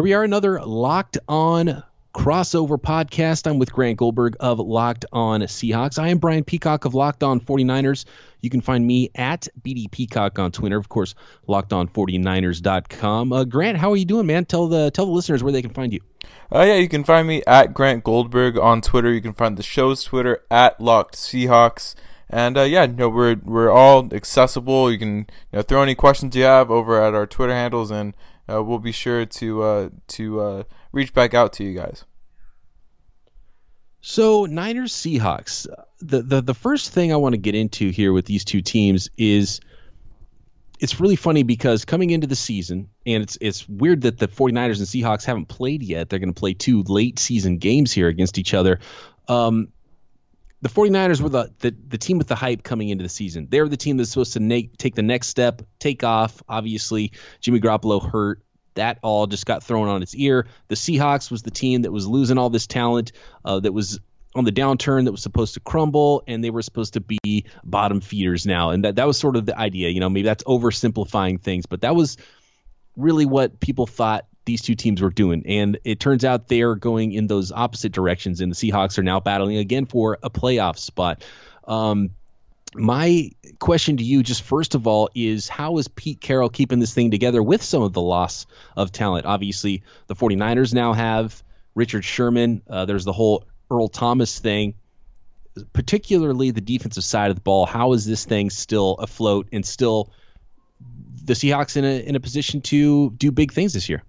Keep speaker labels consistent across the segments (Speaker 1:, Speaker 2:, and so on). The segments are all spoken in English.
Speaker 1: Here we are, another Locked On crossover podcast. I'm with Grant Goldberg of Locked On Seahawks. I am Brian Peacock of Locked On 49ers. You can find me at BD Peacock on Twitter, of course, lockedon49ers.com. Uh, Grant, how are you doing, man? Tell the tell the listeners where they can find you.
Speaker 2: Uh, yeah, you can find me at Grant Goldberg on Twitter. You can find the show's Twitter at Locked Seahawks. And uh, yeah, no, we're we're all accessible. You can you know, throw any questions you have over at our Twitter handles, and uh, we'll be sure to uh, to uh, reach back out to you guys.
Speaker 1: So Niners Seahawks. The, the the first thing I want to get into here with these two teams is it's really funny because coming into the season, and it's it's weird that the 49ers and Seahawks haven't played yet. They're going to play two late season games here against each other. Um, the 49ers were the, the, the team with the hype coming into the season. They were the team that's supposed to na- take the next step, take off. Obviously, Jimmy Garoppolo hurt. That all just got thrown on its ear. The Seahawks was the team that was losing all this talent, uh, that was on the downturn, that was supposed to crumble, and they were supposed to be bottom feeders now. And that, that was sort of the idea. You know, maybe that's oversimplifying things, but that was really what people thought these two teams were doing. And it turns out they are going in those opposite directions, and the Seahawks are now battling again for a playoff spot. Um, my question to you, just first of all, is how is Pete Carroll keeping this thing together with some of the loss of talent? Obviously, the 49ers now have Richard Sherman. Uh, there's the whole Earl Thomas thing, particularly the defensive side of the ball. How is this thing still afloat and still the Seahawks in a, in a position to do big things this year?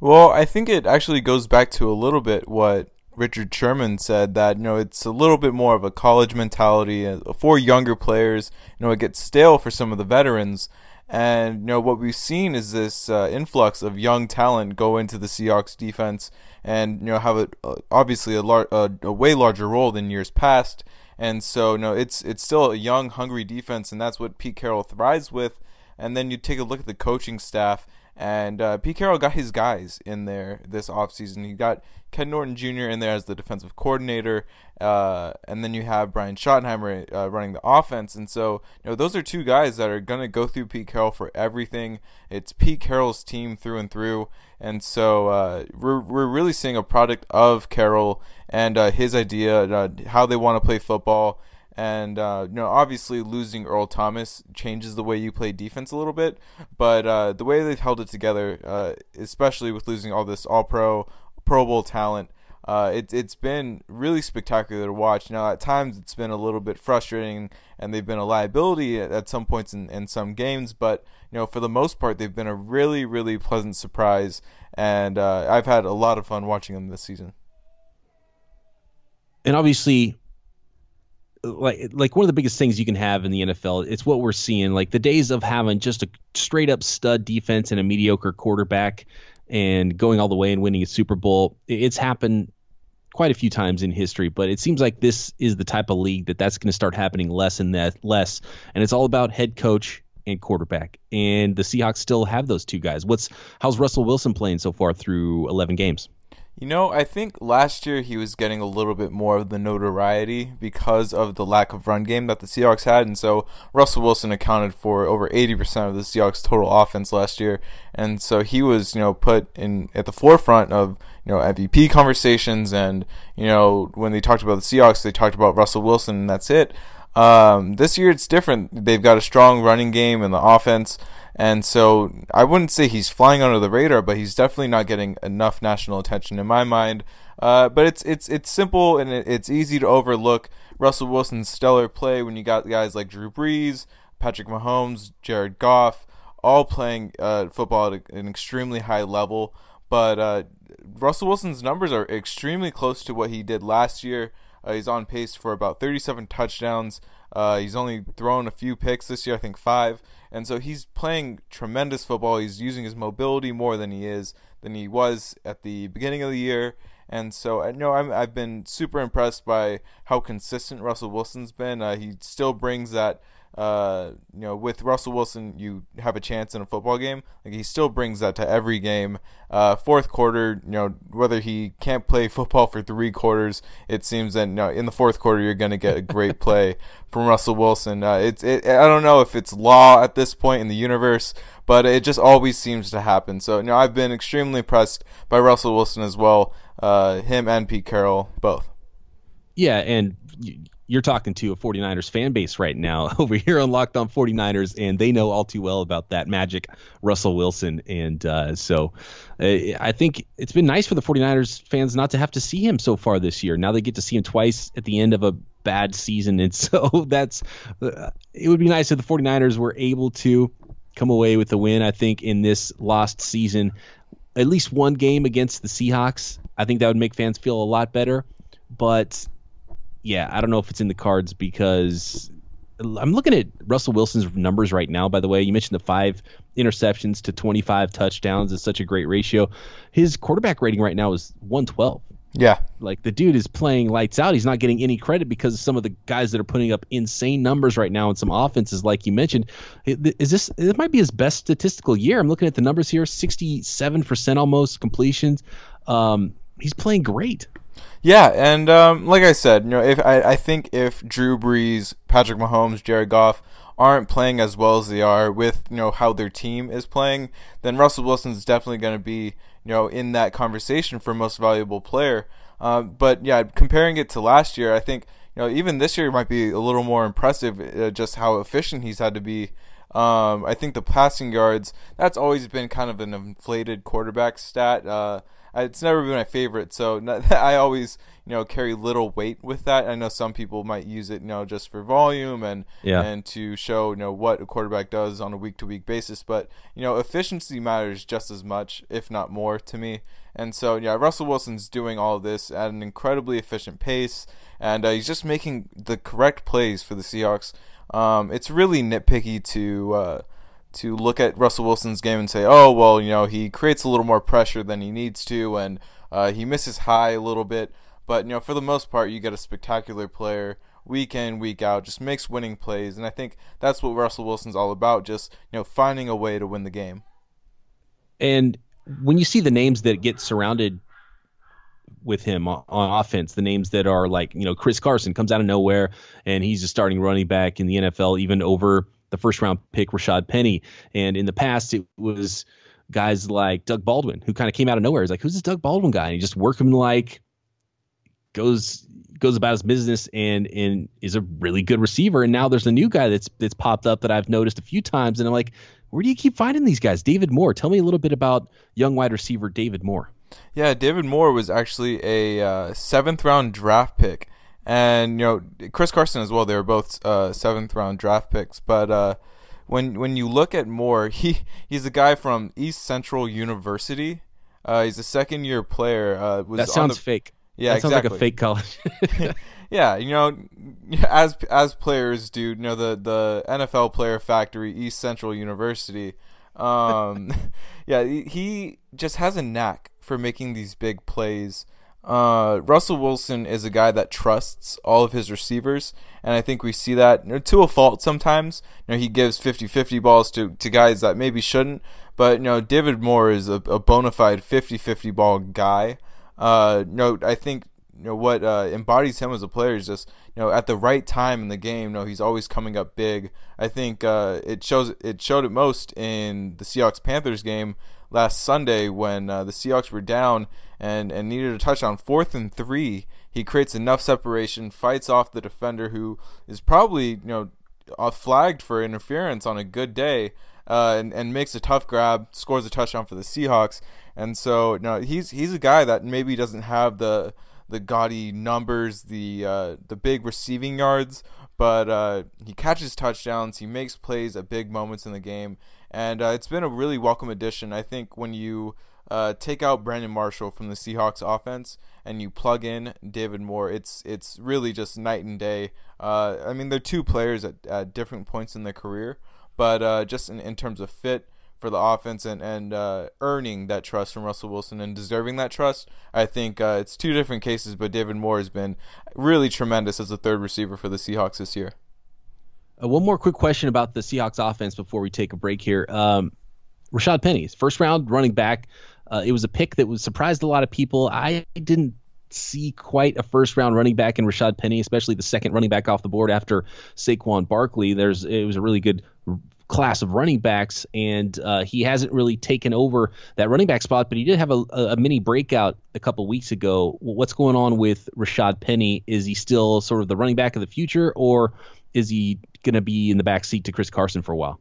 Speaker 2: Well, I think it actually goes back to a little bit what Richard Sherman said that you know it's a little bit more of a college mentality uh, for younger players. You know, it gets stale for some of the veterans, and you know what we've seen is this uh, influx of young talent go into the Seahawks defense, and you know have a, uh, obviously a, lar- a, a way larger role than years past. And so, you know, it's it's still a young, hungry defense, and that's what Pete Carroll thrives with. And then you take a look at the coaching staff and uh, Pete Carroll got his guys in there this offseason. He got Ken Norton Jr. in there as the defensive coordinator, uh, and then you have Brian Schottenheimer uh, running the offense. And so, you know, those are two guys that are going to go through Pete Carroll for everything. It's Pete Carroll's team through and through. And so uh, we're, we're really seeing a product of Carroll and uh, his idea, uh, how they want to play football and uh, you know, obviously losing Earl Thomas changes the way you play defense a little bit. But uh, the way they've held it together, uh, especially with losing all this All Pro, Pro Bowl talent, uh, it, it's been really spectacular to watch. Now, at times it's been a little bit frustrating, and they've been a liability at, at some points in, in some games. But you know, for the most part, they've been a really, really pleasant surprise, and uh, I've had a lot of fun watching them this season.
Speaker 1: And obviously, like like one of the biggest things you can have in the NFL. It's what we're seeing. Like the days of having just a straight up stud defense and a mediocre quarterback and going all the way and winning a Super Bowl. It's happened quite a few times in history, but it seems like this is the type of league that that's going to start happening less and that less. And it's all about head coach and quarterback. And the Seahawks still have those two guys. What's how's Russell Wilson playing so far through 11 games?
Speaker 2: You know, I think last year he was getting a little bit more of the notoriety because of the lack of run game that the Seahawks had, and so Russell Wilson accounted for over 80% of the Seahawks' total offense last year, and so he was, you know, put in at the forefront of you know MVP conversations, and you know when they talked about the Seahawks, they talked about Russell Wilson, and that's it. Um, this year it's different. They've got a strong running game and the offense. And so I wouldn't say he's flying under the radar, but he's definitely not getting enough national attention in my mind. Uh, but it's it's it's simple and it's easy to overlook Russell Wilson's stellar play when you got guys like Drew Brees, Patrick Mahomes, Jared Goff, all playing uh, football at an extremely high level. But uh, Russell Wilson's numbers are extremely close to what he did last year. Uh, he's on pace for about 37 touchdowns. Uh, he's only thrown a few picks this year, I think five. And so he's playing tremendous football. He's using his mobility more than he is than he was at the beginning of the year. And so I know i have been super impressed by how consistent Russell Wilson's been. Uh, he still brings that uh, you know, with Russell Wilson, you have a chance in a football game. Like he still brings that to every game. Uh, fourth quarter, you know, whether he can't play football for three quarters, it seems that you know, in the fourth quarter you're going to get a great play from Russell Wilson. Uh, it's it, I don't know if it's law at this point in the universe, but it just always seems to happen. So you know, I've been extremely impressed by Russell Wilson as well. Uh, him and Pete Carroll both.
Speaker 1: Yeah, and you're talking to a 49ers fan base right now over here on Locked On 49ers, and they know all too well about that magic Russell Wilson. And uh, so uh, I think it's been nice for the 49ers fans not to have to see him so far this year. Now they get to see him twice at the end of a bad season. And so that's uh, it would be nice if the 49ers were able to come away with a win, I think, in this lost season. At least one game against the Seahawks. I think that would make fans feel a lot better. But yeah, I don't know if it's in the cards because I'm looking at Russell Wilson's numbers right now. By the way, you mentioned the five interceptions to 25 touchdowns is such a great ratio. His quarterback rating right now is 112.
Speaker 2: Yeah,
Speaker 1: like the dude is playing lights out. He's not getting any credit because of some of the guys that are putting up insane numbers right now in some offenses, like you mentioned. Is this? It might be his best statistical year. I'm looking at the numbers here: 67 percent almost completions. Um, he's playing great.
Speaker 2: Yeah, and um, like I said, you know, if I, I think if Drew Brees, Patrick Mahomes, Jared Goff aren't playing as well as they are with you know how their team is playing, then Russell Wilson is definitely going to be you know in that conversation for most valuable player. Uh, but yeah, comparing it to last year, I think you know even this year might be a little more impressive uh, just how efficient he's had to be. Um, I think the passing yards that's always been kind of an inflated quarterback stat. Uh, it's never been my favorite, so I always you know carry little weight with that. I know some people might use it you know just for volume and yeah. and to show you know what a quarterback does on a week to week basis, but you know efficiency matters just as much, if not more, to me. And so yeah, Russell Wilson's doing all this at an incredibly efficient pace, and uh, he's just making the correct plays for the Seahawks. Um, it's really nitpicky to. Uh, to look at Russell Wilson's game and say, oh, well, you know, he creates a little more pressure than he needs to, and uh, he misses high a little bit. But, you know, for the most part, you get a spectacular player week in, week out, just makes winning plays. And I think that's what Russell Wilson's all about, just, you know, finding a way to win the game.
Speaker 1: And when you see the names that get surrounded with him on, offense. The names that are like, you know, Chris Carson comes out of nowhere and he's a starting running back in the NFL, even over the first round pick Rashad Penny. And in the past, it was guys like Doug Baldwin who kind of came out of nowhere. He's like, who's this Doug Baldwin guy? And he just work him like goes goes about his business and and is a really good receiver. And now there's a new guy that's that's popped up that I've noticed a few times, and I'm like, where do you keep finding these guys? David Moore. Tell me a little bit about young wide receiver David Moore.
Speaker 2: Yeah, David Moore was actually a uh, seventh round draft pick and you know Chris Carson as well. They were both uh, seventh round draft picks, but uh, when when you look at Moore, he he's a guy from East Central University. Uh, he's a second year player. Uh,
Speaker 1: that sounds the, fake. Yeah, that sounds exactly. like a fake college.
Speaker 2: yeah, you know, as as players do, you know the the NFL player factory, East Central University. Um, yeah, he just has a knack for making these big plays. Uh, Russell Wilson is a guy that trusts all of his receivers, and I think we see that to a fault sometimes. You know, he gives 50-50 balls to, to guys that maybe shouldn't, but you know, David Moore is a, a bona fide 50-50 ball guy. Uh, you know, I think you know what uh, embodies him as a player is just you know at the right time in the game. You know, he's always coming up big. I think uh, it shows it showed it most in the Seahawks Panthers game last Sunday when uh, the Seahawks were down and, and needed a touchdown. Fourth and three, he creates enough separation, fights off the defender who is probably you know uh, flagged for interference on a good day, uh, and and makes a tough grab, scores a touchdown for the Seahawks. And so you know, he's he's a guy that maybe doesn't have the the gaudy numbers, the uh, the big receiving yards, but uh, he catches touchdowns, he makes plays at big moments in the game, and uh, it's been a really welcome addition. I think when you uh, take out Brandon Marshall from the Seahawks offense and you plug in David Moore, it's it's really just night and day. Uh, I mean, they're two players at, at different points in their career, but uh, just in, in terms of fit for the offense and and uh, earning that trust from Russell Wilson and deserving that trust, I think uh, it's two different cases. But David Moore has been really tremendous as a third receiver for the Seahawks this year.
Speaker 1: Uh, one more quick question about the Seahawks offense before we take a break here. Um, Rashad Penny's first round running back. Uh, it was a pick that was surprised a lot of people. I didn't see quite a first round running back in Rashad Penny, especially the second running back off the board after Saquon Barkley. There's it was a really good class of running backs, and uh, he hasn't really taken over that running back spot, but he did have a, a mini breakout a couple weeks ago. What's going on with Rashad Penny? Is he still sort of the running back of the future, or is he going to be in the back seat to Chris Carson for a while?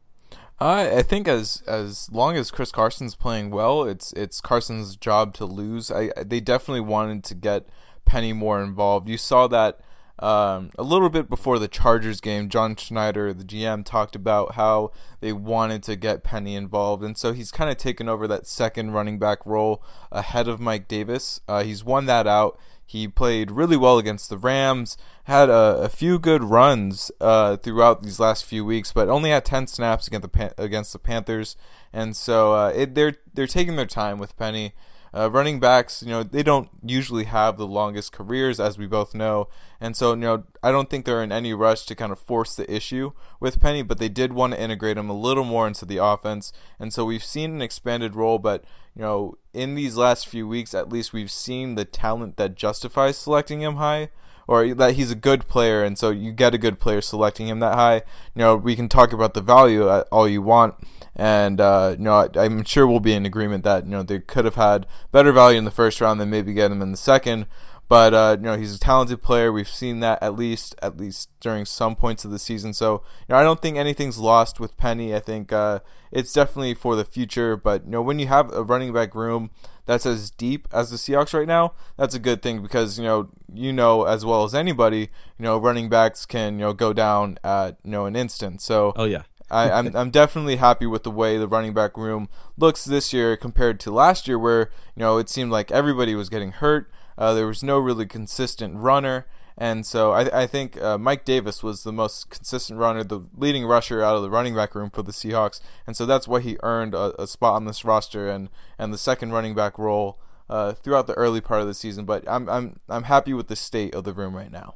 Speaker 2: I I think as as long as Chris Carson's playing well, it's it's Carson's job to lose. I they definitely wanted to get Penny more involved. You saw that um, a little bit before the Chargers game. John Schneider, the GM, talked about how they wanted to get Penny involved, and so he's kind of taken over that second running back role ahead of Mike Davis. Uh, he's won that out. He played really well against the Rams, had a, a few good runs uh, throughout these last few weeks, but only had 10 snaps against the against the Panthers. And so uh, it, they're they're taking their time with Penny. Uh, running backs, you know, they don't usually have the longest careers, as we both know, and so you know, I don't think they're in any rush to kind of force the issue with Penny, but they did want to integrate him a little more into the offense, and so we've seen an expanded role, but you know, in these last few weeks, at least we've seen the talent that justifies selecting him high or that he's a good player, and so you get a good player selecting him that high. You know, we can talk about the value all you want, and uh, you know, I'm sure we'll be in agreement that you know they could have had better value in the first round than maybe get him in the second. But uh, you know he's a talented player. We've seen that at least at least during some points of the season. So you know I don't think anything's lost with Penny. I think uh, it's definitely for the future. But you know when you have a running back room that's as deep as the Seahawks right now, that's a good thing because you know you know as well as anybody, you know running backs can you know go down at you know an instant. So
Speaker 1: oh yeah.
Speaker 2: I, am I'm, I'm definitely happy with the way the running back room looks this year compared to last year, where you know it seemed like everybody was getting hurt. Uh, there was no really consistent runner. And so I, I think uh, Mike Davis was the most consistent runner, the leading rusher out of the running back room for the Seahawks. And so that's why he earned a, a spot on this roster and, and the second running back role uh, throughout the early part of the season. But I'm, I'm, I'm happy with the state of the room right now.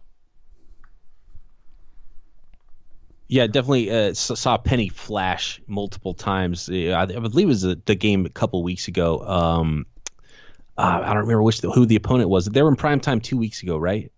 Speaker 1: Yeah, definitely uh, saw Penny flash multiple times. I believe it was the game a couple weeks ago. Um, uh, I don't remember which the, who the opponent was. They were in prime time two weeks ago, right?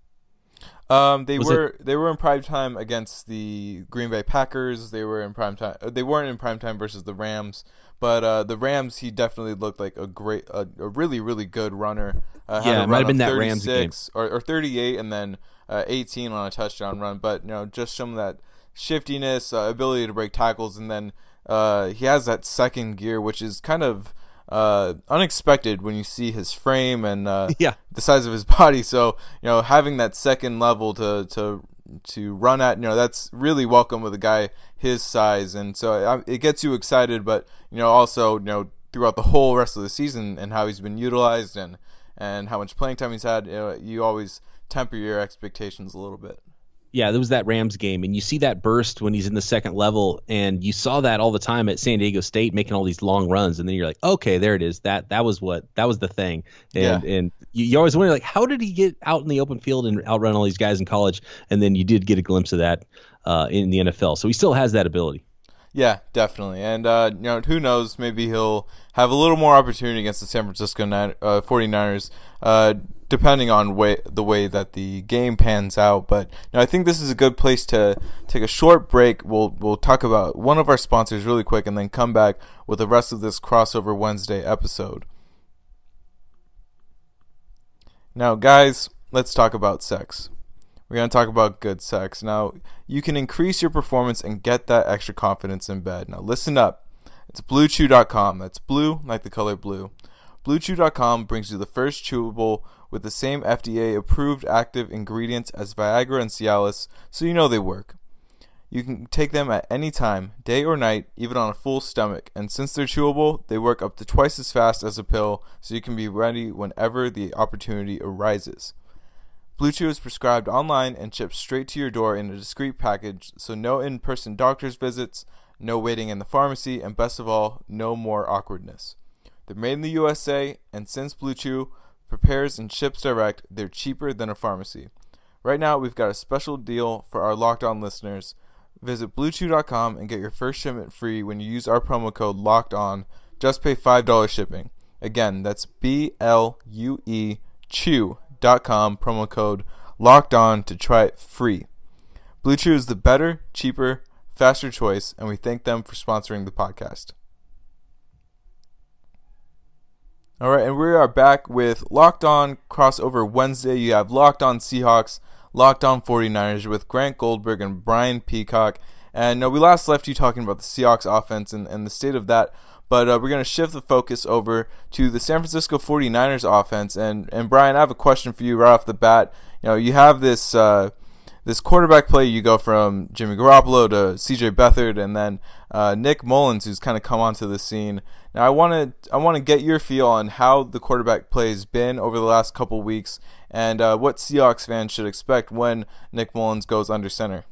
Speaker 2: Um, they was were it? they were in prime time against the Green Bay Packers. They were in prime time. They weren't in prime time versus the Rams, but uh, the Rams he definitely looked like a great, a, a really really good runner.
Speaker 1: Uh, yeah, it might have been that Rams game
Speaker 2: or, or 38, and then uh, 18 on a touchdown run. But you know, just some of that shiftiness, uh, ability to break tackles, and then uh, he has that second gear, which is kind of uh, unexpected when you see his frame and uh,
Speaker 1: yeah.
Speaker 2: the size of his body. So you know, having that second level to to to run at, you know, that's really welcome with a guy his size, and so it gets you excited. But you know, also you know, throughout the whole rest of the season and how he's been utilized and and how much playing time he's had, you, know, you always temper your expectations a little bit
Speaker 1: yeah, there was that Rams game, and you see that burst when he's in the second level, and you saw that all the time at San Diego State, making all these long runs, and then you're like, okay, there it is. That that was what that was the thing, and yeah. and you, you always wonder like, how did he get out in the open field and outrun all these guys in college, and then you did get a glimpse of that uh, in the NFL, so he still has that ability.
Speaker 2: Yeah, definitely. And, uh, you know, who knows? Maybe he'll have a little more opportunity against the San Francisco uh, 49ers, uh, depending on way, the way that the game pans out. But you know, I think this is a good place to take a short break. We'll, we'll talk about one of our sponsors really quick and then come back with the rest of this crossover Wednesday episode. Now, guys, let's talk about sex. We're going to talk about good sex. Now, you can increase your performance and get that extra confidence in bed. Now, listen up. It's bluechew.com. That's blue like the color blue. BlueChew.com brings you the first chewable with the same FDA approved active ingredients as Viagra and Cialis, so you know they work. You can take them at any time, day or night, even on a full stomach, and since they're chewable, they work up to twice as fast as a pill, so you can be ready whenever the opportunity arises. Blue Chew is prescribed online and shipped straight to your door in a discreet package, so no in person doctor's visits, no waiting in the pharmacy, and best of all, no more awkwardness. They're made in the USA, and since Blue Chew prepares and ships direct, they're cheaper than a pharmacy. Right now, we've got a special deal for our locked on listeners. Visit BlueChew.com and get your first shipment free when you use our promo code Locked On. Just pay five dollars shipping. Again, that's B L U E Chew.com promo code Locked On to try it free. Blue Chew is the better, cheaper, faster choice, and we thank them for sponsoring the podcast. All right, and we are back with Locked On Crossover Wednesday. You have Locked On Seahawks, Locked On 49ers with Grant Goldberg and Brian Peacock. And uh, we last left you talking about the Seahawks offense and, and the state of that, but uh, we're going to shift the focus over to the San Francisco 49ers offense. And, and Brian, I have a question for you right off the bat. You know, you have this. Uh, this quarterback play, you go from Jimmy Garoppolo to C.J. Beathard, and then uh, Nick Mullens, who's kind of come onto the scene. Now, I want to I want to get your feel on how the quarterback play has been over the last couple weeks, and uh, what Seahawks fans should expect when Nick Mullens goes under center.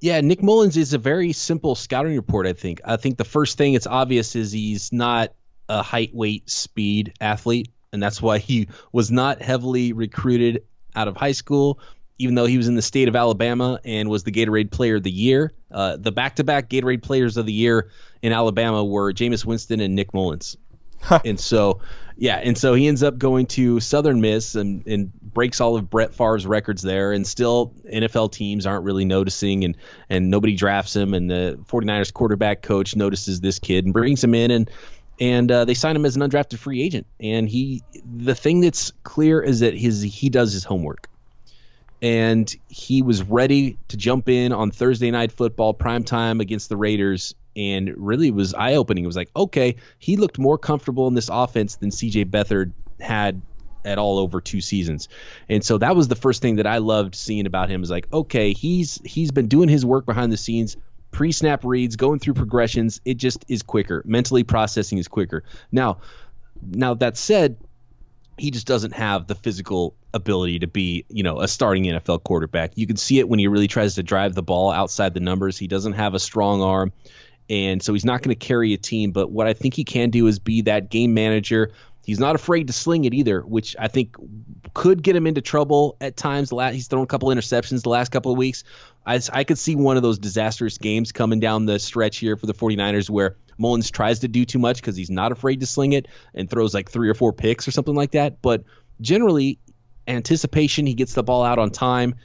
Speaker 1: Yeah, Nick Mullens is a very simple scouting report. I think. I think the first thing it's obvious is he's not a height, weight, speed athlete, and that's why he was not heavily recruited out of high school even though he was in the state of Alabama and was the Gatorade Player of the Year. Uh, the back-to-back Gatorade Players of the Year in Alabama were Jameis Winston and Nick Mullens. and so, yeah, and so he ends up going to Southern Miss and, and breaks all of Brett Favre's records there. And still, NFL teams aren't really noticing, and and nobody drafts him. And the 49ers quarterback coach notices this kid and brings him in and and uh, they sign him as an undrafted free agent. And he, the thing that's clear is that his he does his homework and he was ready to jump in on Thursday night football prime time against the Raiders and really was eye opening. It was like, okay, he looked more comfortable in this offense than CJ Beathard had at all over two seasons. And so that was the first thing that I loved seeing about him is like, okay, he's he's been doing his work behind the scenes, pre-snap reads, going through progressions, it just is quicker. Mentally processing is quicker. Now, now that said, he just doesn't have the physical ability to be, you know, a starting NFL quarterback. You can see it when he really tries to drive the ball outside the numbers. He doesn't have a strong arm, and so he's not going to carry a team. But what I think he can do is be that game manager. He's not afraid to sling it either, which I think could get him into trouble at times. He's thrown a couple interceptions the last couple of weeks. I, I could see one of those disastrous games coming down the stretch here for the 49ers where Mullens tries to do too much because he's not afraid to sling it and throws like three or four picks or something like that. But generally, anticipation, he gets the ball out on time,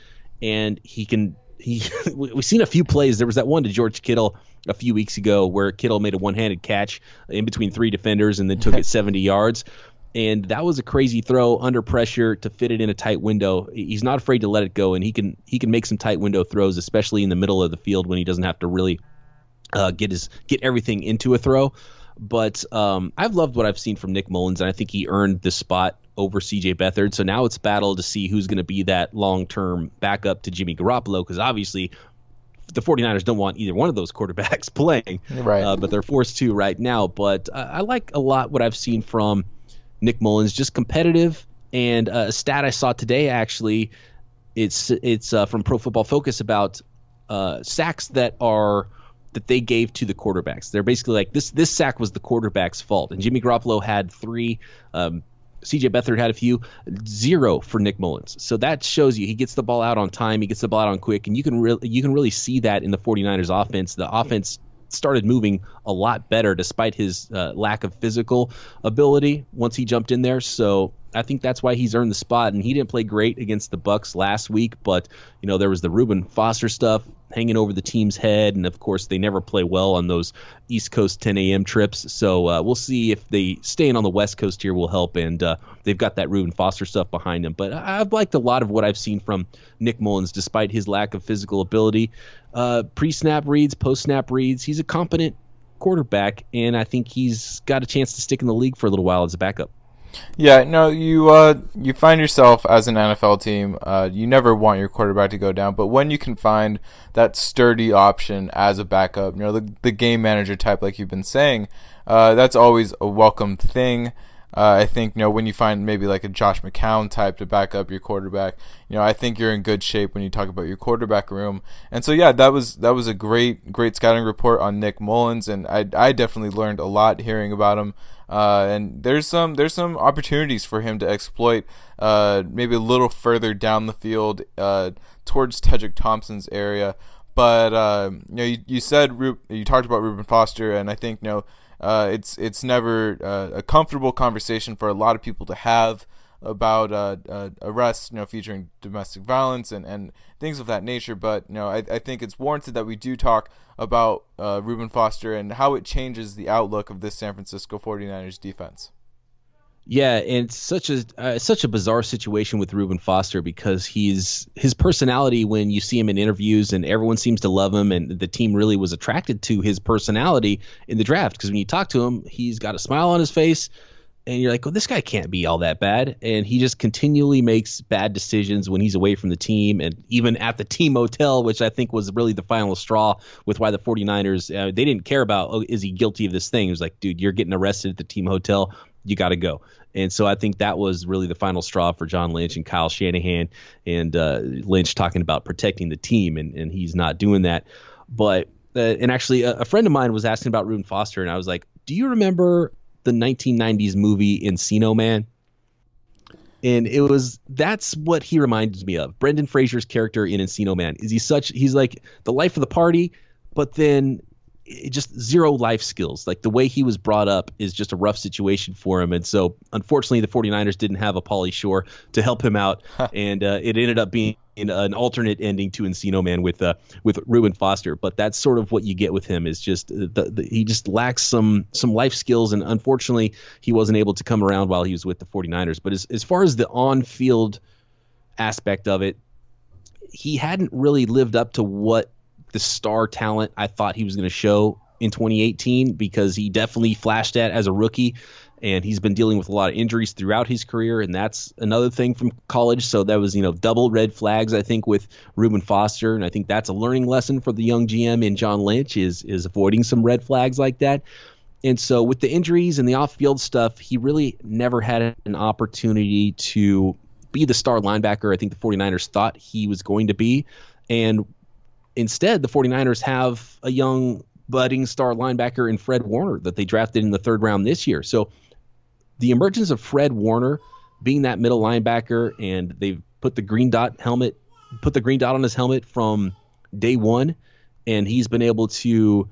Speaker 1: and he can. He we've seen a few plays. There was that one to George Kittle a few weeks ago where Kittle made a one-handed catch in between three defenders and then took it 70 yards. And that was a crazy throw under pressure to fit it in a tight window. He's not afraid to let it go, and he can he can make some tight window throws, especially in the middle of the field when he doesn't have to really uh, get his get everything into a throw. But um, I've loved what I've seen from Nick Mullens, and I think he earned this spot over CJ Beathard. So now it's battle to see who's going to be that long term backup to Jimmy Garoppolo, because obviously the 49ers don't want either one of those quarterbacks playing,
Speaker 2: right? Uh,
Speaker 1: but they're forced to right now. But uh, I like a lot what I've seen from Nick Mullens, just competitive. And uh, a stat I saw today actually, it's it's uh, from Pro Football Focus about uh, sacks that are that they gave to the quarterbacks. They're basically like this this sack was the quarterback's fault, and Jimmy Garoppolo had three. Um, CJ Beathard had a few, zero for Nick Mullens. So that shows you he gets the ball out on time, he gets the ball out on quick, and you can really you can really see that in the 49ers offense. The offense started moving a lot better despite his uh, lack of physical ability once he jumped in there. So I think that's why he's earned the spot. And he didn't play great against the Bucs last week, but you know there was the Reuben Foster stuff hanging over the team's head, and of course they never play well on those East Coast 10 a.m. trips. So uh, we'll see if they staying on the West Coast here will help, and uh, they've got that Reuben Foster stuff behind them. But I've liked a lot of what I've seen from Nick Mullens, despite his lack of physical ability. Uh, pre-snap reads, post-snap reads, he's a competent quarterback, and I think he's got a chance to stick in the league for a little while as a backup.
Speaker 2: Yeah, no, you uh, you find yourself as an NFL team, uh, you never want your quarterback to go down, but when you can find that sturdy option as a backup, you know, the, the game manager type, like you've been saying, uh, that's always a welcome thing. Uh, I think you know when you find maybe like a Josh McCown type to back up your quarterback, you know I think you're in good shape when you talk about your quarterback room. And so yeah, that was that was a great great scouting report on Nick Mullens, and I I definitely learned a lot hearing about him. Uh, and there's some there's some opportunities for him to exploit uh, maybe a little further down the field uh, towards Tedric Thompson's area. but uh, you know, you, you said you talked about Reuben Foster, and I think you know uh, it's it's never uh, a comfortable conversation for a lot of people to have about uh, uh, arrests, you know, featuring domestic violence and, and things of that nature. But you know, I, I think it's warranted that we do talk about uh, Reuben Foster and how it changes the outlook of this San Francisco 49ers defense.
Speaker 1: Yeah, and it's such a uh, such a bizarre situation with Reuben Foster because he's his personality when you see him in interviews and everyone seems to love him and the team really was attracted to his personality in the draft because when you talk to him, he's got a smile on his face and you're like, well, this guy can't be all that bad. And he just continually makes bad decisions when he's away from the team and even at the team hotel, which I think was really the final straw with why the 49ers, uh, they didn't care about, oh, is he guilty of this thing? It was like, dude, you're getting arrested at the team hotel. You got to go. And so I think that was really the final straw for John Lynch and Kyle Shanahan and uh, Lynch talking about protecting the team, and, and he's not doing that. But, uh, and actually, a, a friend of mine was asking about Reuben Foster, and I was like, do you remember the 1990s movie Encino Man. And it was that's what he reminded me of. Brendan Fraser's character in Encino Man is he such he's like the life of the party, but then just zero life skills. Like the way he was brought up is just a rough situation for him. And so, unfortunately, the 49ers didn't have a Pauly Shore to help him out. and uh, it ended up being an alternate ending to Encino Man with uh, with Reuben Foster. But that's sort of what you get with him is just the, the, he just lacks some some life skills. And unfortunately, he wasn't able to come around while he was with the 49ers. But as, as far as the on field aspect of it, he hadn't really lived up to what the star talent I thought he was going to show in 2018 because he definitely flashed that as a rookie and he's been dealing with a lot of injuries throughout his career and that's another thing from college. So that was you know double red flags I think with Reuben Foster and I think that's a learning lesson for the young GM in John Lynch is is avoiding some red flags like that. And so with the injuries and the off-field stuff he really never had an opportunity to be the star linebacker I think the 49ers thought he was going to be. And instead, the 49ers have a young budding star linebacker in Fred Warner that they drafted in the third round this year. So the emergence of Fred Warner being that middle linebacker, and they've put the green dot helmet, put the green dot on his helmet from day one, and he's been able to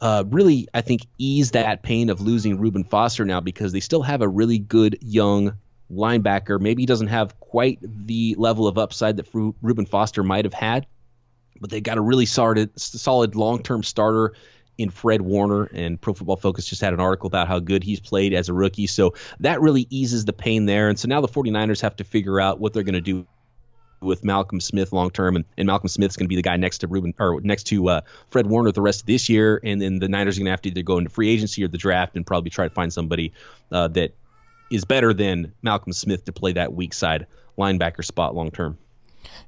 Speaker 1: uh, really, I think, ease that pain of losing Reuben Foster now because they still have a really good young linebacker. Maybe he doesn't have quite the level of upside that Reuben Foster might have had, but they got a really solid, solid long-term starter in Fred Warner, and Pro Football Focus just had an article about how good he's played as a rookie. So that really eases the pain there. And so now the 49ers have to figure out what they're going to do with Malcolm Smith long term, and, and Malcolm Smith's going to be the guy next to Reuben or next to uh, Fred Warner the rest of this year, and then the Niners are going to have to either go into free agency or the draft and probably try to find somebody uh, that is better than Malcolm Smith to play that weak side linebacker spot long term.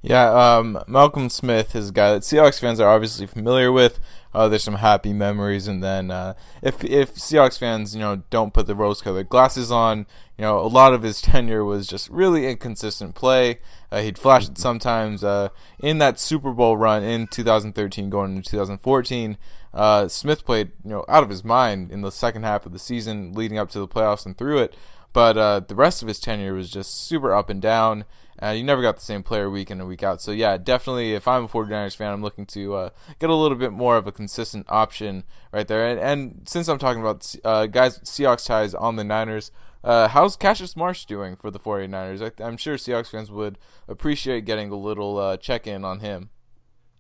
Speaker 2: Yeah, um, Malcolm Smith is a guy that Seahawks fans are obviously familiar with. Uh, there's some happy memories, and then uh, if if Seahawks fans, you know, don't put the rose-colored glasses on, you know, a lot of his tenure was just really inconsistent play. Uh, he'd flash it sometimes. Uh, in that Super Bowl run in 2013, going into 2014, uh, Smith played, you know, out of his mind in the second half of the season, leading up to the playoffs and through it. But uh, the rest of his tenure was just super up and down. Uh, you never got the same player week in and week out. So, yeah, definitely, if I'm a 49ers fan, I'm looking to uh, get a little bit more of a consistent option right there. And, and since I'm talking about uh, guys Seahawks ties on the Niners, uh, how's Cassius Marsh doing for the 49ers? I, am sure Seahawks fans would appreciate getting a little uh, check in on him.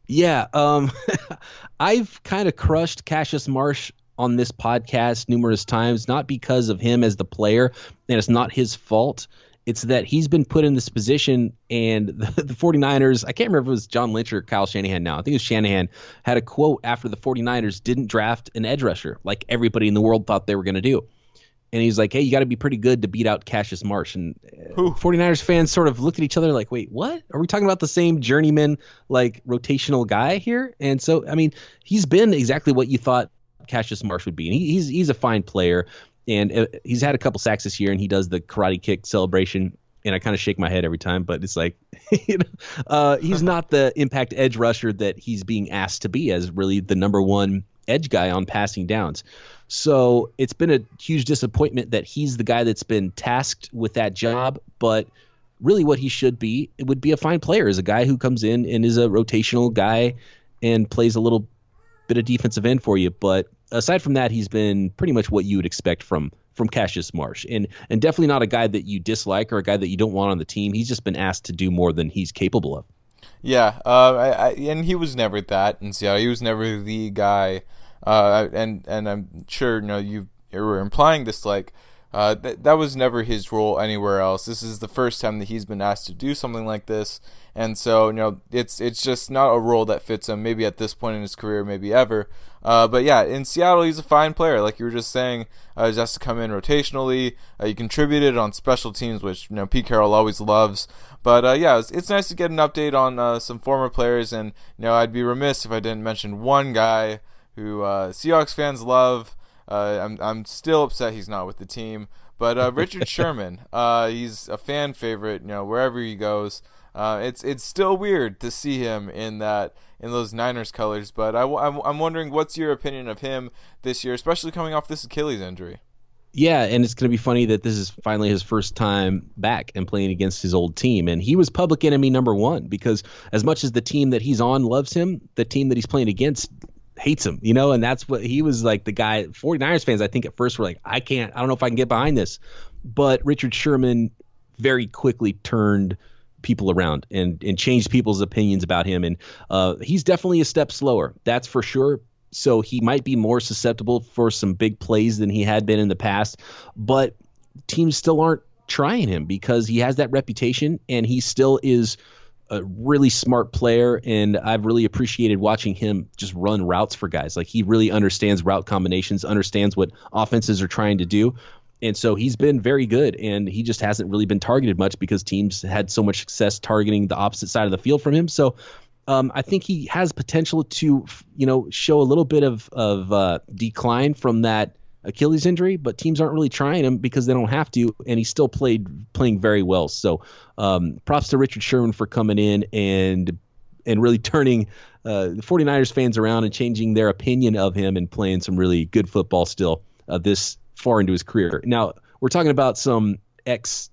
Speaker 1: Yeah, um, I've kind of crushed Cassius Marsh on this podcast numerous times, not because of him as the player, and it's not his fault. It's that he's been put in this position, and the, the 49ers, I can't remember if it was John Lynch or Kyle Shanahan now. I think it was Shanahan, had a quote after the 49ers didn't draft an edge rusher like everybody in the world thought they were going to do. And he's like, hey, you got to be pretty good to beat out Cassius Marsh. And uh, 49ers fans sort of looked at each other like, wait, what? Are we talking about the same journeyman, like rotational guy here? And so, I mean, he's been exactly what you thought Cassius Marsh would be. And he, he's he's a fine player, and uh, he's had a couple sacks this year, and he does the karate kick celebration. And I kind of shake my head every time, but it's like, you know, uh, he's not the impact edge rusher that he's being asked to be as really the number one edge guy on passing downs. So it's been a huge disappointment that he's the guy that's been tasked with that job, but really what he should be it would be a fine player is a guy who comes in and is a rotational guy and plays a little bit of defensive end for you. But aside from that, he's been pretty much what you would expect from from Cassius Marsh, and and definitely not a guy that you dislike or a guy that you don't want on the team. He's just been asked to do more than he's capable of.
Speaker 2: Yeah, uh, I, I, and he was never that in Seattle. He was never the guy, uh, and and I'm sure you know you were implying this like uh, that that was never his role anywhere else. This is the first time that he's been asked to do something like this, and so you know it's it's just not a role that fits him. Maybe at this point in his career, maybe ever. Uh, but yeah, in Seattle, he's a fine player. Like you were just saying, uh, he has to come in rotationally. Uh, he contributed on special teams, which you know Pete Carroll always loves. But uh, yeah, it's, it's, nice to get an update on uh, some former players, and you know I'd be remiss if I didn't mention one guy who uh, Seahawks fans love. Uh, I'm I'm still upset he's not with the team. But uh, Richard Sherman, uh, he's a fan favorite. You know, wherever he goes, uh, it's it's still weird to see him in that in those Niners colors. But I, I'm I'm wondering what's your opinion of him this year, especially coming off this Achilles injury.
Speaker 1: Yeah, and it's going to be funny that this is finally his first time back and playing against his old team. And he was public enemy number one because, as much as the team that he's on loves him, the team that he's playing against hates him, you know, and that's what he was like the guy 49ers fans I think at first were like I can't I don't know if I can get behind this. But Richard Sherman very quickly turned people around and and changed people's opinions about him and uh, he's definitely a step slower. That's for sure. So he might be more susceptible for some big plays than he had been in the past, but teams still aren't trying him because he has that reputation and he still is a really smart player, and I've really appreciated watching him just run routes for guys. Like he really understands route combinations, understands what offenses are trying to do. And so he's been very good, and he just hasn't really been targeted much because teams had so much success targeting the opposite side of the field from him. So um, I think he has potential to, you know, show a little bit of of uh, decline from that Achilles injury, but teams aren't really trying him because they don't have to, and he still played playing very well. So um, props to Richard Sherman for coming in and and really turning uh, the 49ers fans around and changing their opinion of him and playing some really good football still uh, this far into his career. Now we're talking about some ex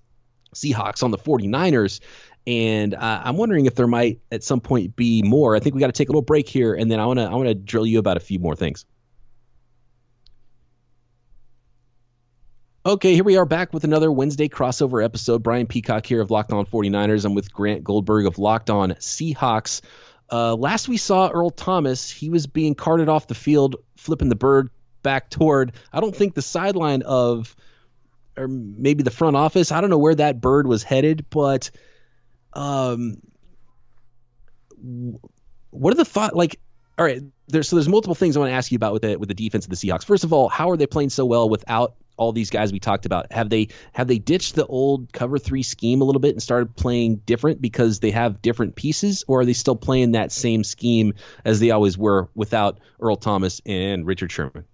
Speaker 1: Seahawks on the 49ers. And uh, I'm wondering if there might at some point be more. I think we got to take a little break here, and then I want to I want to drill you about a few more things. Okay, here we are back with another Wednesday crossover episode. Brian Peacock here of Locked On 49ers. I'm with Grant Goldberg of Locked On Seahawks. Uh, last we saw Earl Thomas, he was being carted off the field, flipping the bird back toward, I don't think the sideline of, or maybe the front office. I don't know where that bird was headed, but um, what are the thought like? All right, there's so there's multiple things I want to ask you about with the with the defense of the Seahawks. First of all, how are they playing so well without all these guys we talked about have they have they ditched the old cover three scheme a little bit and started playing different because they have different pieces or are they still playing that same scheme as they always were without earl thomas and richard sherman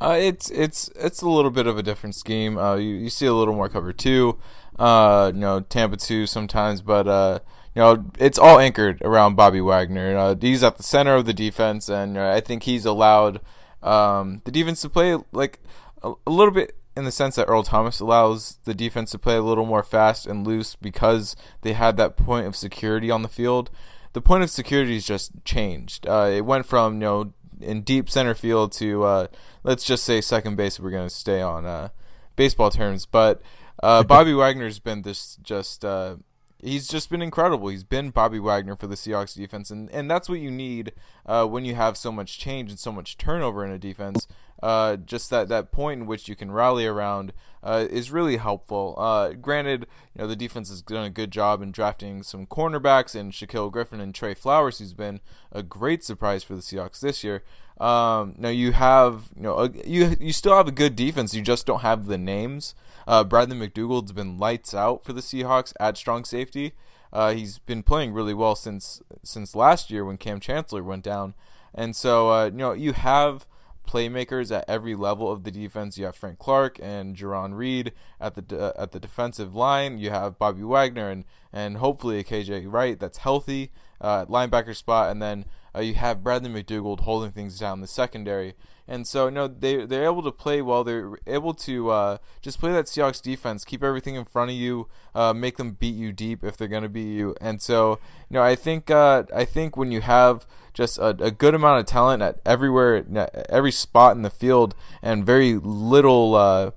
Speaker 2: uh, it's it's it's a little bit of a different scheme. Uh, you, you see a little more cover two, uh, you know Tampa two sometimes, but uh, you know it's all anchored around Bobby Wagner. Uh, he's at the center of the defense, and I think he's allowed um, the defense to play like a, a little bit in the sense that Earl Thomas allows the defense to play a little more fast and loose because they had that point of security on the field. The point of security has just changed. Uh, it went from you know in deep center field to uh, let's just say second base. We're going to stay on uh, baseball terms, but uh, Bobby Wagner's been this just uh, he's just been incredible. He's been Bobby Wagner for the Seahawks defense, and, and that's what you need uh, when you have so much change and so much turnover in a defense. Uh, just that, that point in which you can rally around uh, is really helpful. Uh, granted, you know the defense has done a good job in drafting some cornerbacks and Shaquill Griffin and Tre Flowers, who's been a great surprise for the Seahawks this year. Um, now you have you know a, you you still have a good defense. You just don't have the names. Uh, Bradley McDougald's been lights out for the Seahawks at strong safety. Uh, he's been playing really well since since last year when Kam Chancellor went down, and so uh, you know you have playmakers at every level of the defense. You have Frank Clark and Jarran Reed at the at the defensive line. You have Bobby Wagner and and hopefully a KJ Wright that's healthy uh, linebacker spot, and then Uh, you have Bradley McDougald holding things down the secondary. And so, know, they they're able to play well. They're able to uh, just play that Seahawks defense, keep everything in front of you, uh, make them beat you deep if they're going to beat you. And so, you know, I think uh, I think when you have just a, a, good amount of talent at everywhere, every spot in the field, and very little uh,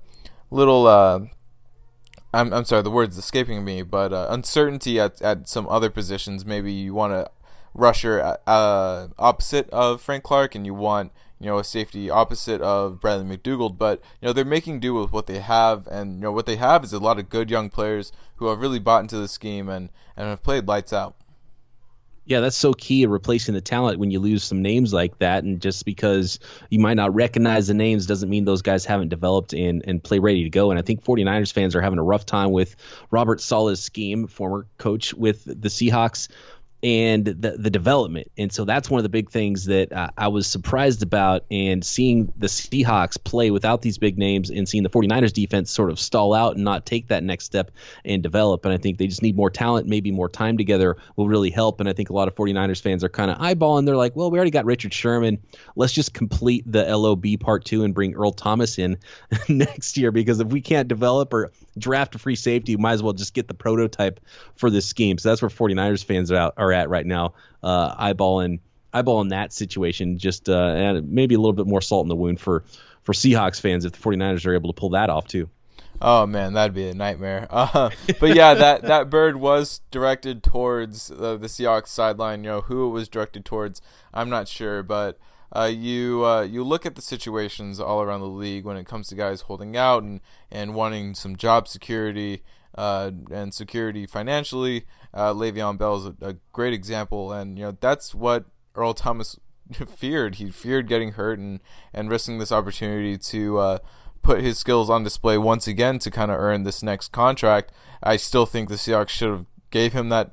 Speaker 2: little. Uh, I'm I'm sorry, the word's escaping me, but uh, uncertainty at at some other positions. Maybe you want to rusher uh, uh, opposite of Frank Clark, and you want you know, a safety opposite of Bradley McDougald. But you know, they're making do with what they have, and you know, what they have is a lot of good young players who have really bought into the scheme and and have played lights out.
Speaker 1: Yeah, that's so key in replacing the talent when you lose some names like that. And just because you might not recognize the names doesn't mean those guys haven't developed and, and play ready to go. And I think 49ers fans are having a rough time with Robert Saleh's scheme, former coach with the Seahawks and the the development. And so that's one of the big things that uh, I was surprised about and seeing the Seahawks play without these big names and seeing the 49ers defense sort of stall out and not take that next step and develop. And I think they just need more talent, maybe more time together will really help. And I think a lot of 49ers fans are kind of eyeballing. They're like, well, we already got Richard Sherman. Let's just complete the LOB part two and bring Earl Thomas in next year because if we can't develop or draft a free safety, you might as well just get the prototype for this scheme. So that's where 49ers fans are, out, are at right now, uh, eyeballing eyeballing that situation. Just uh, maybe a little bit more salt in the wound for for Seahawks fans if the 49ers are able to pull that off too.
Speaker 2: Oh man, that'd be a nightmare. Uh, but yeah, that that bird was directed towards uh, the Seahawks sideline. You know who it was directed towards, I'm not sure, but uh, you uh, you look at the situations all around the league when it comes to guys holding out and, and wanting some job security uh, and security financially. Uh, Le'Veon Bell is a, a, great example, and you know that's what Earl Thomas feared. He feared getting hurt and, and risking this opportunity to uh, put his skills on display once again to kind of earn this next contract. I still think the Seahawks should have gave him that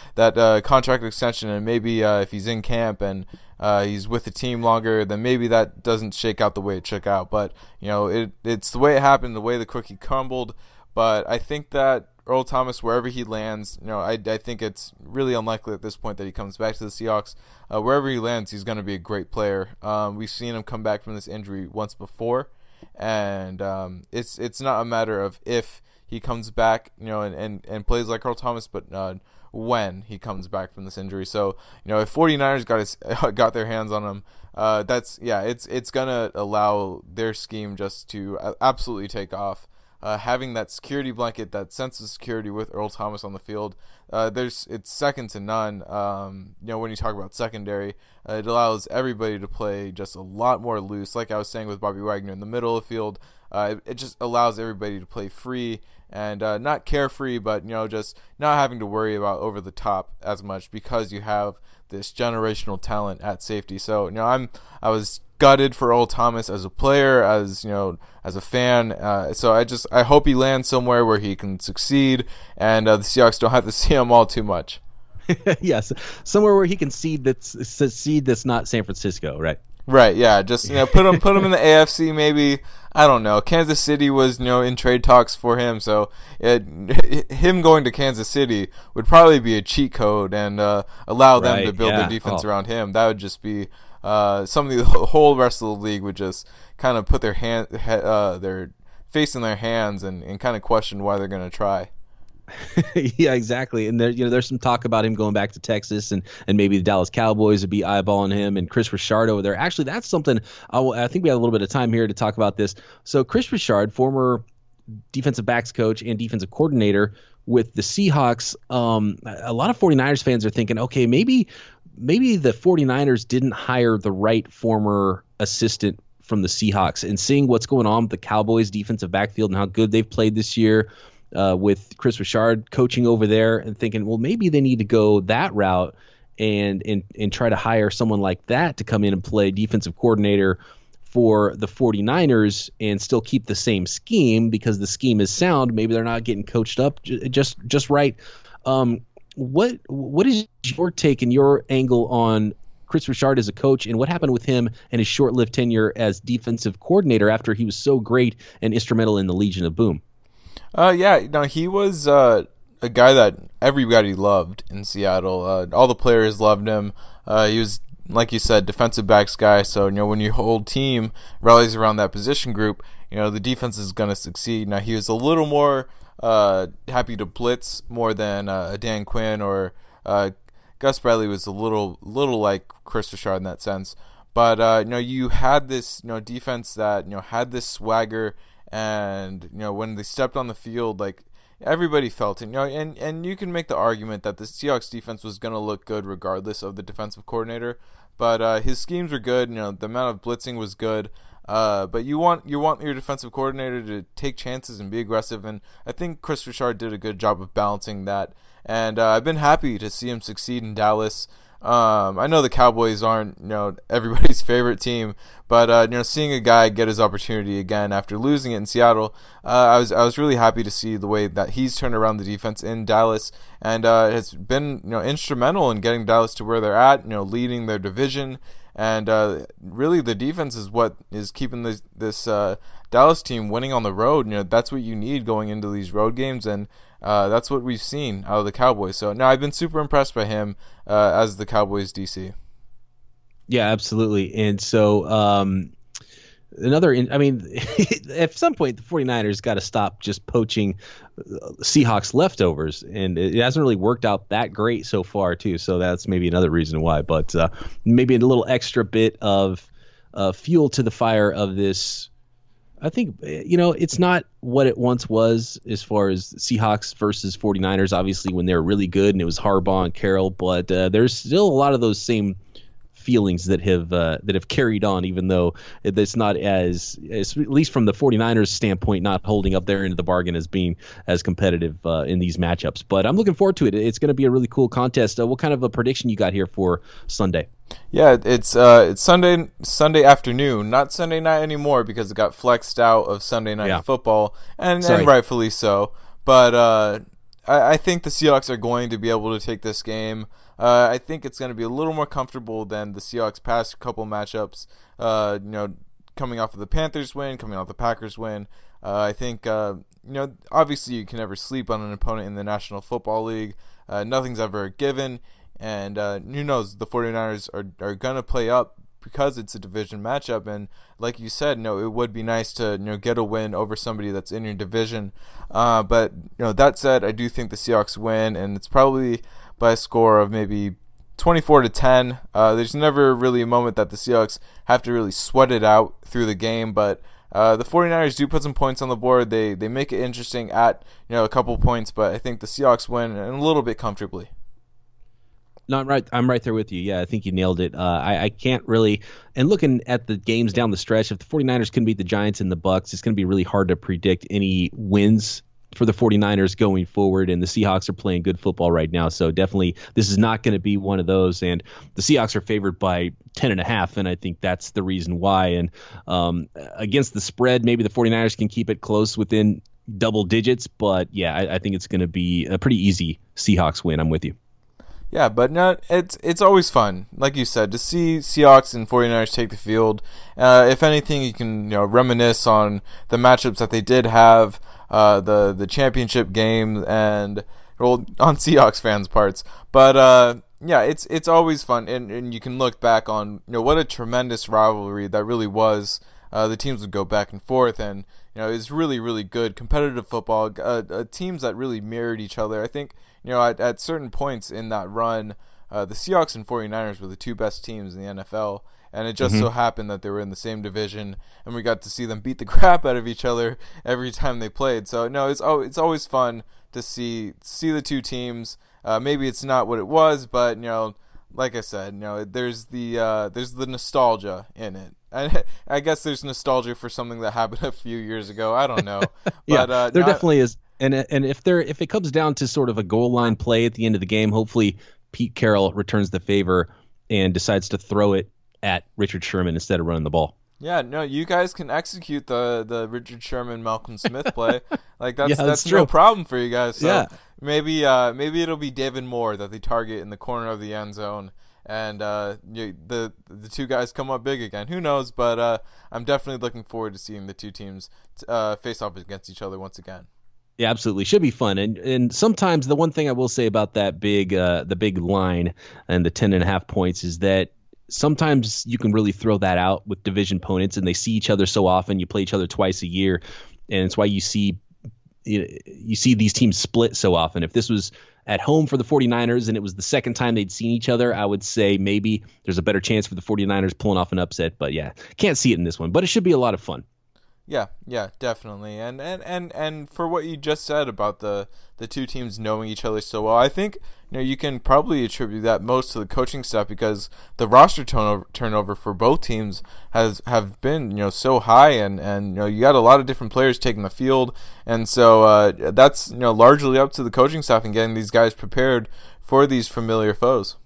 Speaker 2: that uh, contract extension, and maybe uh, if he's in camp and uh, he's with the team longer, then maybe that doesn't shake out the way it shook out. But you know, it it's the way it happened, the way the cookie crumbled. But I think that Earl Thomas, wherever he lands, you know, I, I think it's really unlikely at this point that he comes back to the Seahawks. Uh, wherever he lands, he's going to be a great player. Um, we've seen him come back from this injury once before, and um, it's it's not a matter of if he comes back, you know, and, and, and plays like Earl Thomas, but uh, when he comes back from this injury. So, you know, if 49ers got his, got their hands on him, uh, that's yeah, it's it's gonna allow their scheme just to absolutely take off uh, having that security blanket, that sense of security with Earl Thomas on the field, uh, there's it's second to none. Um, you know, when you talk about secondary, uh, it allows everybody to play just a lot more loose. Like I was saying with Bobby Wagner in the middle of the field, uh, it, it, just allows everybody to play free and uh, not carefree, but you know, just not having to worry about over the top as much because you have this generational talent at safety. So you know, I'm I was gutted for Earl Thomas as a player, as you know, as a fan. Uh, so I just I hope he lands somewhere where he can succeed, and uh, the Seahawks don't have to see him all too much.
Speaker 1: yes, somewhere where he can seed that's succeed that's not San Francisco, right?
Speaker 2: Right. Yeah. Just you know, put him put him in the AFC. Maybe I don't know. Kansas City was you know in trade talks for him, so it, him going to Kansas City would probably be a cheat code and uh, allow them to build yeah. their defense oh. around him. That would just be uh, some of the whole rest of the league would just kind of put their hand, uh, their face in their hands and, and kind of question why they're going to try.
Speaker 1: yeah, exactly. And there, you know, there's some talk about him going back to Texas, and and maybe the Dallas Cowboys would be eyeballing him, and Kris Richard over there. Actually, that's something. I, I think we have a little bit of time here to talk about this. So, Kris Richard, former defensive backs coach and defensive coordinator with the Seahawks, um, a lot of 49ers fans are thinking, okay, maybe maybe the 49ers didn't hire the right former assistant from the Seahawks and seeing what's going on with the Cowboys defensive backfield and how good they've played this year uh, with Kris Richard coaching over there and thinking, well, maybe they need to go that route and and and try to hire someone like that to come in and play defensive coordinator for the 49ers and still keep the same scheme because the scheme is sound. Maybe they're not getting coached up just just right. Um, what what is your take and your angle on Kris Richard as a coach and what happened with him and his short-lived tenure as defensive coordinator after he was so great and instrumental in the Legion of Boom?
Speaker 2: Uh, yeah, no, he was uh, a guy that everybody loved in Seattle. Uh, all the players loved him. Uh, he was like you said, defensive backs guy. So you know when your whole team rallies around that position group, you know the defense is going to succeed. Now he was a little more uh, happy to blitz more than uh, Dan Quinn or uh, Gus Bradley was a little little like Kris Richard in that sense. But uh, you know you had this you know defense that you know had this swagger, and you know when they stepped on the field, like everybody felt it. You know, and and you can make the argument that the Seahawks defense was going to look good regardless of the defensive coordinator. But uh, his schemes were good. You know, the amount of blitzing was good. Uh, but you want you want your defensive coordinator to take chances and be aggressive, and I think Kris Richard did a good job of balancing that. And uh, I've been happy to see him succeed in Dallas. Um, I know the Cowboys aren't, you know, everybody's favorite team, but uh, you know, seeing a guy get his opportunity again after losing it in Seattle, uh, I was I was really happy to see the way that he's turned around the defense in Dallas, and uh, has been you know instrumental in getting Dallas to where they're at, you know, leading their division, and uh, really the defense is what is keeping this this uh, Dallas team winning on the road. You know, that's what you need going into these road games, and uh, that's what we've seen out of the Cowboys. So now I've been super impressed by him uh, as the Cowboys DC.
Speaker 1: Yeah, absolutely. And so um, another, I mean, at some point the 49ers got to stop just poaching uh, Seahawks leftovers, and it hasn't really worked out that great so far too. So that's maybe another reason why. But uh, maybe a little extra bit of uh, fuel to the fire of this I think you know it's not what it once was as far as Seahawks versus 49ers. Obviously, when they were really good and it was Harbaugh and Carroll, but uh, there's still a lot of those same feelings that have uh, that have carried on, even though it's not as, as, at least from the 49ers standpoint, not holding up their end of the bargain as being as competitive uh, in these matchups. But I'm looking forward to it. It's going to be a really cool contest. Uh, what kind of a prediction you got here for Sunday?
Speaker 2: Yeah, it's uh, it's Sunday Sunday afternoon, not Sunday night anymore because it got flexed out of Sunday night yeah. football, and, and rightfully so. But uh, I, I think the Seahawks are going to be able to take this game. Uh, I think it's going to be a little more comfortable than the Seahawks' past couple matchups. Uh, you know, coming off of the Panthers win, coming off the Packers win. Uh, I think uh, you know, obviously you can never sleep on an opponent in the National Football League. Uh, nothing's ever given, and uh, who knows? The 49ers are are going to play up because it's a division matchup and like you said you know it would be nice to you know get a win over somebody that's in your division uh, but you know that said I do think the Seahawks win and it's probably by a score of maybe 24 to 10. Uh, there's never really a moment that the Seahawks have to really sweat it out through the game, but uh, the 49ers do put some points on the board. They they make it interesting at you know a couple points, but I think the Seahawks win a little bit comfortably.
Speaker 1: No, I'm right. I'm right there with you. Yeah, I think you nailed it. Uh, I, I can't really. And looking at the games down the stretch, if the 49ers can beat the Giants and the Bucs, it's going to be really hard to predict any wins for the 49ers going forward and the Seahawks are playing good football right now so definitely this is not going to be one of those and the Seahawks are favored by 10 and a half and I think that's the reason why and um, against the spread maybe the 49ers can keep it close within double digits but yeah I, I think it's going to be a pretty easy Seahawks win I'm with you
Speaker 2: yeah, but no, it's it's always fun, like you said, to see Seahawks and 49ers take the field. Uh, if anything, you can you know reminisce on the matchups that they did have uh, the the championship game and well on Seahawks fans' parts. But uh, yeah, it's it's always fun, and, and you can look back on you know what a tremendous rivalry that really was. Uh, the teams would go back and forth, and you know it's really really good competitive football. Uh, uh, teams that really mirrored each other. I think you know at, at certain points in that run, uh, the Seahawks and 49ers were the two best teams in the NFL and it just mm-hmm. so happened that they were in the same division, and we got to see them beat the crap out of each other every time they played. So no, it's oh, it's always fun to see see the two teams. Uh, maybe it's not what it was, but you know, like I said, you know, there's the uh, there's the nostalgia in it. I, I guess there's nostalgia for something that happened a few years ago. I don't know,
Speaker 1: yeah, uh, there not, definitely is. And and if there if it comes down to sort of a goal line play at the end of the game, hopefully Pete Carroll returns the favor and decides to throw it at Richard Sherman instead of running the ball.
Speaker 2: Yeah, no, you guys can execute the the Richard Sherman Malcolm Smith play. like that's yeah, that's, that's no problem for you guys. So yeah. maybe uh maybe it'll be David Moore that they target in the corner of the end zone and uh the the two guys come up big again. Who knows, but uh I'm definitely looking forward to seeing the two teams uh face off against each other once again.
Speaker 1: Yeah, absolutely. Should be fun. And and sometimes the one thing I will say about that big uh the big line and the ten and a half points is that sometimes you can really throw that out with division opponents, and they see each other so often. You play each other twice a year, and it's why you see you, you see these teams split so often. If this was at home for the 49ers and it was the second time they'd seen each other, I would say maybe there's a better chance for the 49ers pulling off an upset. But yeah, can't see it in this one. But it should be a lot of fun.
Speaker 2: Yeah, yeah, definitely. And and and and for what you just said about the the two teams knowing each other so well, I think you know you can probably attribute that most to the coaching staff because the roster turnover turnover for both teams has have been you know so high and and you know you got a lot of different players taking the field and so uh, that's you know largely up to the coaching staff and getting these guys prepared for these familiar foes.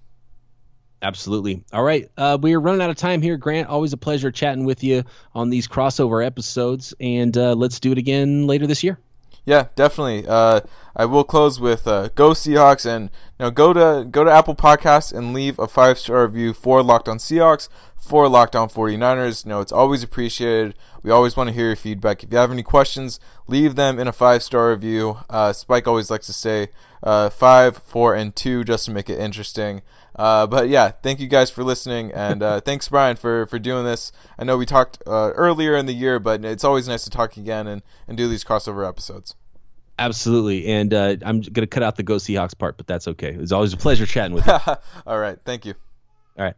Speaker 1: Absolutely. All right. Uh, we are running out of time here, Grant. Always a pleasure chatting with you on these crossover episodes. And uh, let's do it again later this year.
Speaker 2: Yeah, definitely. Uh, I will close with uh, go Seahawks and now go to go to Apple Podcasts and leave a five star review for Locked On Seahawks for Locked On 49ers. You know, it's always appreciated. We always want to hear your feedback. If you have any questions, leave them in a five star review. Uh, Spike always likes to say uh, five, four, and two just to make it interesting. Uh, but yeah, thank you guys for listening, and uh, thanks Brian for, for doing this. I know we talked uh, earlier in the year, but it's always nice to talk again and, and do these crossover episodes.
Speaker 1: Absolutely, and uh, I'm gonna cut out the Go Seahawks part, but that's okay. It's always a pleasure chatting with you.
Speaker 2: All right, thank you.
Speaker 1: All right.